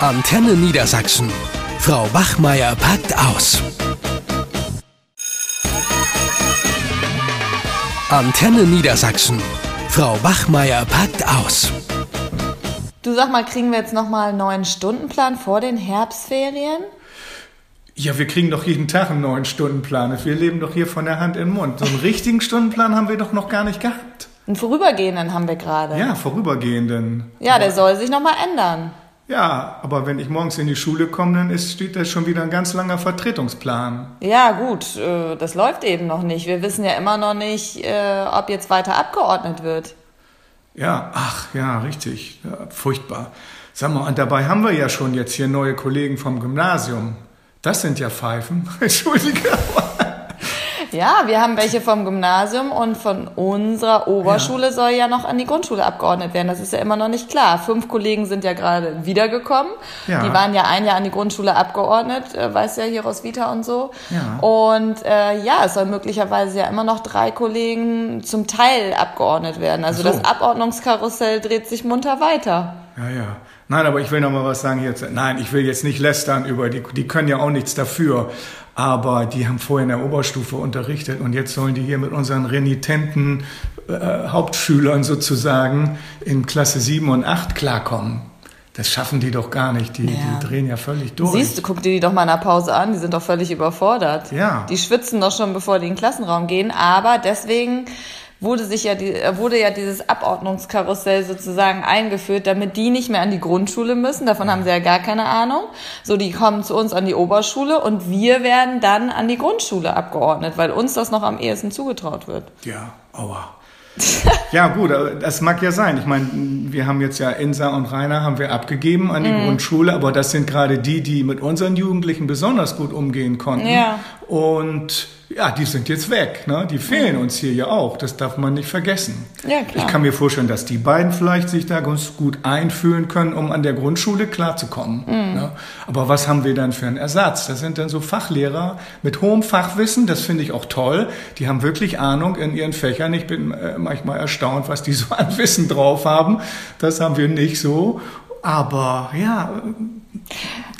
Antenne Niedersachsen. Frau Wachmeier packt aus. Antenne Niedersachsen. Frau Wachmeier packt aus. Du sag mal, kriegen wir jetzt nochmal einen neuen Stundenplan vor den Herbstferien? Ja, wir kriegen doch jeden Tag einen neuen Stundenplan. Wir leben doch hier von der Hand in den Mund. So einen richtigen Stundenplan haben wir doch noch gar nicht gehabt. Einen vorübergehenden haben wir gerade. Ja, vorübergehenden. Ja, der soll sich nochmal ändern. Ja, aber wenn ich morgens in die Schule komme, dann ist, steht da schon wieder ein ganz langer Vertretungsplan. Ja, gut, äh, das läuft eben noch nicht. Wir wissen ja immer noch nicht, äh, ob jetzt weiter abgeordnet wird. Ja, ach ja, richtig. Ja, furchtbar. Sag mal, und dabei haben wir ja schon jetzt hier neue Kollegen vom Gymnasium. Das sind ja Pfeifen. Entschuldige. Ja, wir haben welche vom Gymnasium und von unserer Oberschule ja. soll ja noch an die Grundschule abgeordnet werden. Das ist ja immer noch nicht klar. Fünf Kollegen sind ja gerade wiedergekommen. Ja. Die waren ja ein Jahr an die Grundschule abgeordnet, äh, weiß ja hier aus Vita und so. Ja. Und äh, ja, es soll möglicherweise ja immer noch drei Kollegen zum Teil abgeordnet werden. Also so. das Abordnungskarussell dreht sich munter weiter. Ja, ja. Nein, aber ich will noch mal was sagen jetzt. Nein, ich will jetzt nicht lästern über die, die können ja auch nichts dafür aber die haben vorher in der Oberstufe unterrichtet und jetzt sollen die hier mit unseren renitenten äh, Hauptschülern sozusagen in Klasse 7 und 8 klarkommen. Das schaffen die doch gar nicht. Die, ja. die drehen ja völlig durch. Siehst du, guck dir die doch mal in der Pause an. Die sind doch völlig überfordert. Ja. Die schwitzen doch schon, bevor die in den Klassenraum gehen. Aber deswegen wurde sich ja die, äh, wurde ja dieses Abordnungskarussell sozusagen eingeführt, damit die nicht mehr an die Grundschule müssen. Davon haben sie ja gar keine Ahnung. So, die kommen zu uns an die Oberschule und wir werden dann an die Grundschule abgeordnet, weil uns das noch am ehesten zugetraut wird. Ja, aua. ja, gut, das mag ja sein. Ich meine, wir haben jetzt ja Insa und Rainer haben wir abgegeben an die mm. Grundschule, aber das sind gerade die, die mit unseren Jugendlichen besonders gut umgehen konnten. Ja. Und ja, die sind jetzt weg. Ne? Die fehlen mhm. uns hier ja auch. Das darf man nicht vergessen. Ja, klar. Ich kann mir vorstellen, dass die beiden vielleicht sich da ganz gut einfühlen können, um an der Grundschule klarzukommen. Mhm. Ne? Aber was haben wir dann für einen Ersatz? Das sind dann so Fachlehrer mit hohem Fachwissen. Das finde ich auch toll. Die haben wirklich Ahnung in ihren Fächern. Ich bin äh, manchmal erstaunt, was die so an Wissen drauf haben. Das haben wir nicht so. Aber ja,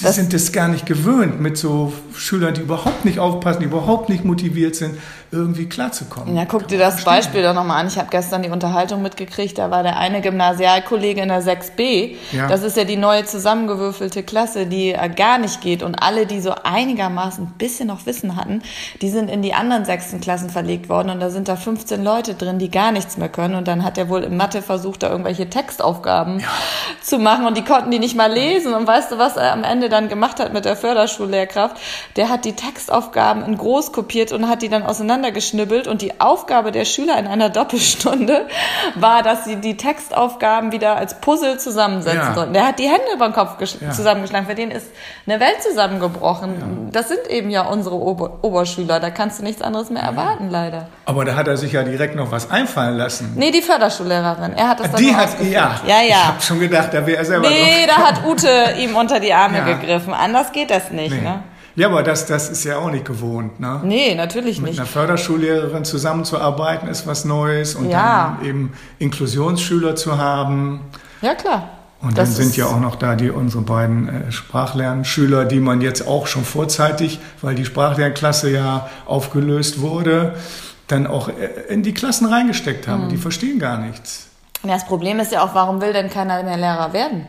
die das sind es gar nicht gewöhnt, mit so Schülern, die überhaupt nicht aufpassen, die überhaupt nicht motiviert sind, irgendwie klarzukommen. Ja, guck dir das Beispiel doch nochmal an. Ich habe gestern die Unterhaltung mitgekriegt, da war der eine Gymnasialkollege in der 6b. Ja. Das ist ja die neue zusammengewürfelte Klasse, die äh, gar nicht geht. Und alle, die so einigermaßen ein bisschen noch Wissen hatten, die sind in die anderen sechsten Klassen verlegt worden. Und da sind da 15 Leute drin, die gar nichts mehr können. Und dann hat er wohl in Mathe versucht, da irgendwelche Textaufgaben ja. zu machen. Und die konnten die nicht mal lesen. Und weißt du, was er am Ende dann gemacht hat mit der Förderschullehrkraft? Der hat die Textaufgaben in groß kopiert und hat die dann auseinander auseinandergeschnibbelt und die Aufgabe der Schüler in einer Doppelstunde war, dass sie die Textaufgaben wieder als Puzzle zusammensetzen ja. sollten. Der hat die Hände über den Kopf ja. zusammengeschlagen. Für den ist eine Welt zusammengebrochen. Ja. Das sind eben ja unsere Ober Oberschüler. Da kannst du nichts anderes mehr erwarten, leider. Aber da hat er sich ja direkt noch was einfallen lassen. Nee, die Förderschullehrerin. Er hat das dann Die hat, ja. Ja, ja. Ich habe schon gedacht, da wäre er selber Nee, da hat Ute ihm unter die Arme gegriffen. Anders geht das nicht, nee. ne? Ja, aber das, das ist ja auch nicht gewohnt. Ne? Nee, natürlich Mit nicht. Mit einer Förderschullehrerin zusammenzuarbeiten ist was Neues und ja. dann eben Inklusionsschüler zu haben. Ja, klar. Und das dann sind ja auch noch da die unsere beiden äh, Sprachlernschüler, die man jetzt auch schon vorzeitig, weil die Sprachlernklasse ja aufgelöst wurde, dann auch äh, in die Klassen reingesteckt haben. Mhm. Die verstehen gar nichts. Ja, das Problem ist ja auch, warum will denn keiner mehr Lehrer werden?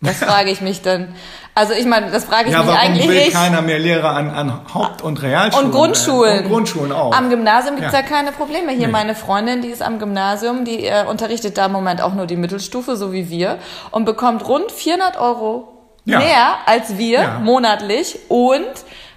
Das frage ich mich dann. Also ich meine, das frage ich ja, mich warum eigentlich will nicht. keiner mehr Lehrer an, an Haupt- und Realschulen? Und Grundschulen. Und Grundschulen auch. Am Gymnasium gibt's ja. ja keine Probleme. Hier nee. meine Freundin, die ist am Gymnasium, die äh, unterrichtet da im Moment auch nur die Mittelstufe, so wie wir, und bekommt rund 400 Euro ja. mehr als wir monatlich und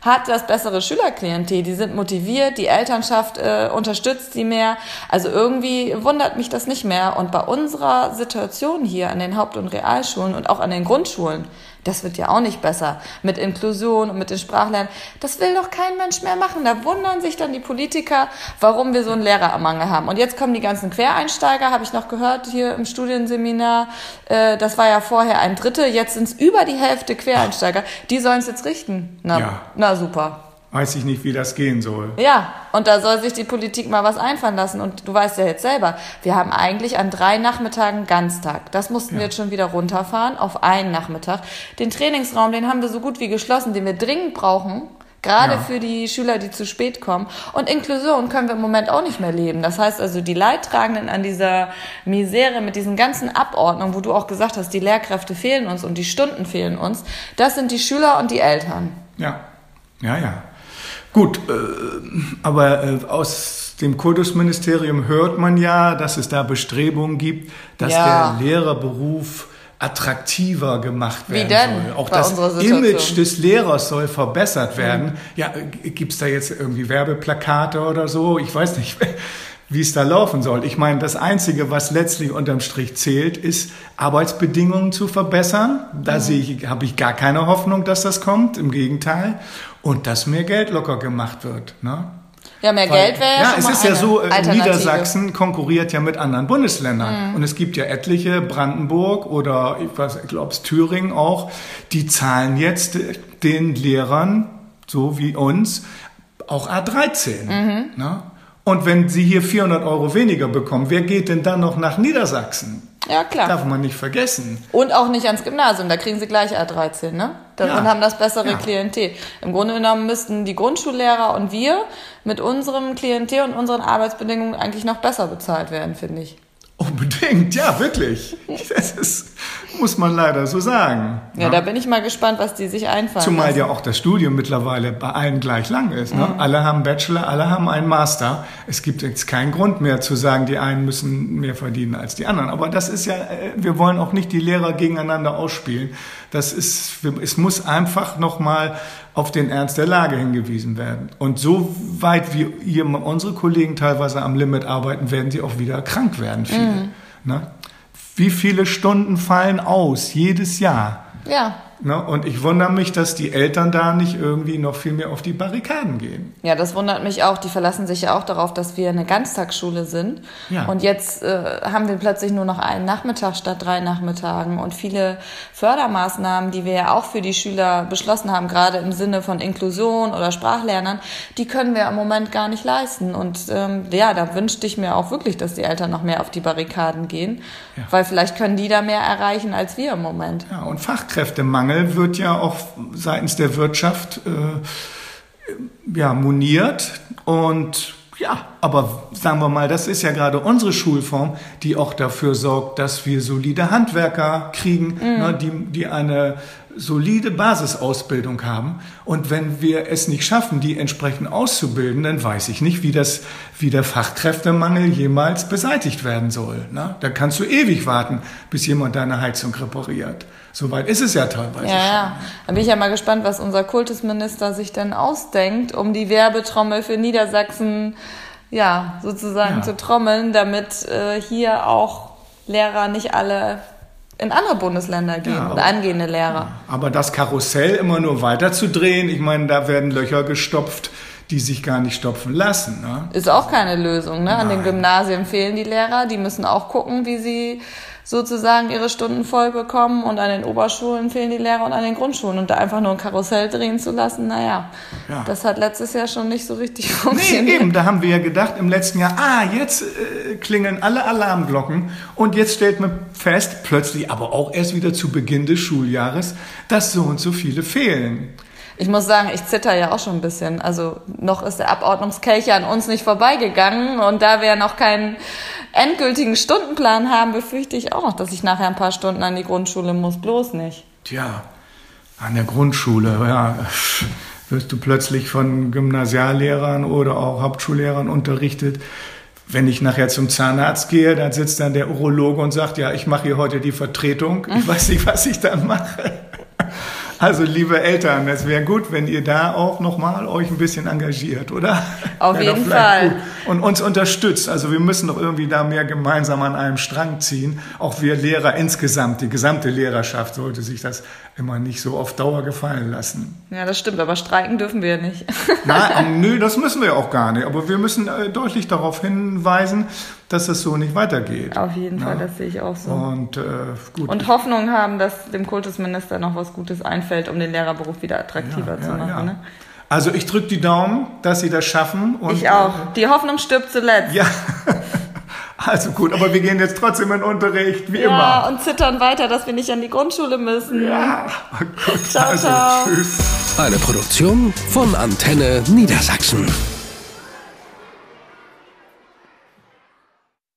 hat das bessere Schülerklientel, die sind motiviert, die Elternschaft äh, unterstützt sie mehr. Also irgendwie wundert mich das nicht mehr. Und bei unserer Situation hier an den Haupt- und Realschulen und auch an den Grundschulen, das wird ja auch nicht besser. Mit Inklusion und mit den Sprachlernen. Das will doch kein Mensch mehr machen. Da wundern sich dann die Politiker, warum wir so einen Lehrermangel haben. Und jetzt kommen die ganzen Quereinsteiger, habe ich noch gehört hier im Studienseminar. Äh, das war ja vorher ein Drittel, jetzt sind es über die Hälfte Quereinsteiger. Die sollen es jetzt richten. Na, ja. na super. Weiß ich nicht, wie das gehen soll. Ja, und da soll sich die Politik mal was einfallen lassen. Und du weißt ja jetzt selber, wir haben eigentlich an drei Nachmittagen Ganztag. Das mussten ja. wir jetzt schon wieder runterfahren auf einen Nachmittag. Den Trainingsraum, den haben wir so gut wie geschlossen, den wir dringend brauchen. Gerade ja. für die Schüler, die zu spät kommen. Und Inklusion können wir im Moment auch nicht mehr leben. Das heißt also, die Leidtragenden an dieser Misere mit diesen ganzen Abordnungen, wo du auch gesagt hast, die Lehrkräfte fehlen uns und die Stunden fehlen uns, das sind die Schüler und die Eltern. Ja, ja, ja. Gut, äh, aber äh, aus dem Kultusministerium hört man ja, dass es da Bestrebungen gibt, dass ja. der Lehrerberuf attraktiver gemacht werden Wie denn? soll. Auch das Image des Lehrers soll verbessert werden. Mhm. Ja, gibt's da jetzt irgendwie Werbeplakate oder so? Ich weiß nicht, wie es da laufen soll. Ich meine, das Einzige, was letztlich unterm Strich zählt, ist Arbeitsbedingungen zu verbessern. Da mhm. sehe ich, habe ich gar keine Hoffnung, dass das kommt. Im Gegenteil. Und dass mehr Geld locker gemacht wird. Ne? Ja, mehr Weil, Geld wäre ja, ja es ist ja so, äh, Niedersachsen konkurriert ja mit anderen Bundesländern. Mhm. Und es gibt ja etliche, Brandenburg oder ich weiß, ich glaube Thüringen auch, die zahlen jetzt den Lehrern, so wie uns, auch A13. Mhm. Ne? Und wenn sie hier 400 Euro weniger bekommen, wer geht denn dann noch nach Niedersachsen? Ja, klar. Darf man nicht vergessen. Und auch nicht ans Gymnasium, da kriegen sie gleich A13, ne? Dann ja. haben das bessere ja. Klientel. Im Grunde genommen müssten die Grundschullehrer und wir mit unserem Klientel und unseren Arbeitsbedingungen eigentlich noch besser bezahlt werden, finde ich. Unbedingt, ja, wirklich. Das ist, muss man leider so sagen. Ja, ja, da bin ich mal gespannt, was die sich einfallen. Zumal lassen. ja auch das Studium mittlerweile bei allen gleich lang ist. Ne? Mhm. Alle haben Bachelor, alle haben einen Master. Es gibt jetzt keinen Grund mehr zu sagen, die einen müssen mehr verdienen als die anderen. Aber das ist ja, äh, wir wollen auch nicht die Lehrer gegeneinander ausspielen. Das ist, es muss einfach nochmal auf den Ernst der Lage hingewiesen werden. Und so weit wie unsere Kollegen teilweise am Limit arbeiten, werden sie auch wieder krank werden, viele. Mhm. Ne? Wie viele Stunden fallen aus jedes Jahr? Ja. Ne? Und ich wundere mich, dass die Eltern da nicht irgendwie noch viel mehr auf die Barrikaden gehen. Ja, das wundert mich auch. Die verlassen sich ja auch darauf, dass wir eine Ganztagsschule sind. Ja. Und jetzt äh, haben wir plötzlich nur noch einen Nachmittag statt drei Nachmittagen. Und viele Fördermaßnahmen, die wir ja auch für die Schüler beschlossen haben, gerade im Sinne von Inklusion oder Sprachlernern, die können wir im Moment gar nicht leisten. Und ähm, ja, da wünschte ich mir auch wirklich, dass die Eltern noch mehr auf die Barrikaden gehen. Ja. Weil vielleicht können die da mehr erreichen als wir im Moment. Ja, und Fachkräftemangel Mangel wird ja auch seitens der Wirtschaft äh, ja, moniert. Und ja, aber sagen wir mal, das ist ja gerade unsere Schulform, die auch dafür sorgt, dass wir solide Handwerker kriegen, mhm. ne, die, die eine solide Basisausbildung haben. Und wenn wir es nicht schaffen, die entsprechend auszubilden, dann weiß ich nicht, wie, das, wie der Fachkräftemangel jemals beseitigt werden soll. Ne? Da kannst du ewig warten, bis jemand deine Heizung repariert. Soweit ist es ja teilweise. Ja, ja. Da bin ich ja mal gespannt, was unser Kultusminister sich denn ausdenkt, um die Werbetrommel für Niedersachsen ja, sozusagen ja. zu trommeln, damit äh, hier auch Lehrer nicht alle in andere Bundesländer gehen ja, oder angehende Lehrer. Aber das Karussell immer nur weiter zu drehen, ich meine, da werden Löcher gestopft, die sich gar nicht stopfen lassen. Ne? Ist auch keine Lösung. Ne? An den Gymnasien fehlen die Lehrer, die müssen auch gucken, wie sie sozusagen ihre Stunden voll bekommen und an den Oberschulen fehlen die Lehrer und an den Grundschulen und da einfach nur ein Karussell drehen zu lassen, naja, ja. das hat letztes Jahr schon nicht so richtig funktioniert. Nee, eben, da haben wir ja gedacht im letzten Jahr, ah, jetzt äh, klingeln alle Alarmglocken und jetzt stellt man fest, plötzlich, aber auch erst wieder zu Beginn des Schuljahres, dass so und so viele fehlen. Ich muss sagen, ich zitter ja auch schon ein bisschen. Also noch ist der Abordnungskelch an uns nicht vorbeigegangen und da wir noch keinen endgültigen Stundenplan haben, befürchte ich auch noch, dass ich nachher ein paar Stunden an die Grundschule muss. Bloß nicht. Tja, an der Grundschule, ja, wirst du plötzlich von Gymnasiallehrern oder auch Hauptschullehrern unterrichtet. Wenn ich nachher zum Zahnarzt gehe, dann sitzt dann der Urologe und sagt, ja, ich mache hier heute die Vertretung. Ich weiß nicht, was ich dann mache. Also liebe Eltern, es wäre gut, wenn ihr da auch nochmal euch ein bisschen engagiert, oder? Auf jeden Fall. Gut. Und uns unterstützt. Also wir müssen doch irgendwie da mehr gemeinsam an einem Strang ziehen. Auch wir Lehrer insgesamt, die gesamte Lehrerschaft sollte sich das immer nicht so auf Dauer gefallen lassen. Ja, das stimmt, aber streiken dürfen wir nicht. Nein, nö, das müssen wir auch gar nicht. Aber wir müssen äh, deutlich darauf hinweisen, dass es so nicht weitergeht. Auf jeden Fall, das sehe ich auch so. Und, äh, gut. Und Hoffnung haben, dass dem Kultusminister noch was Gutes einfällt, um den Lehrerberuf wieder attraktiver ja, zu machen. Ja, ne? Also ich drücke die Daumen, dass Sie das schaffen. Ich auch. Die Hoffnung stirbt zuletzt. Ja. Also gut, aber wir gehen jetzt trotzdem in Unterricht, wie ja, immer. Ja, und zittern weiter, dass wir nicht an die Grundschule müssen. Ja, gut. Ciao, also, ciao. Tschüss. Eine Produktion von Antenne Niedersachsen.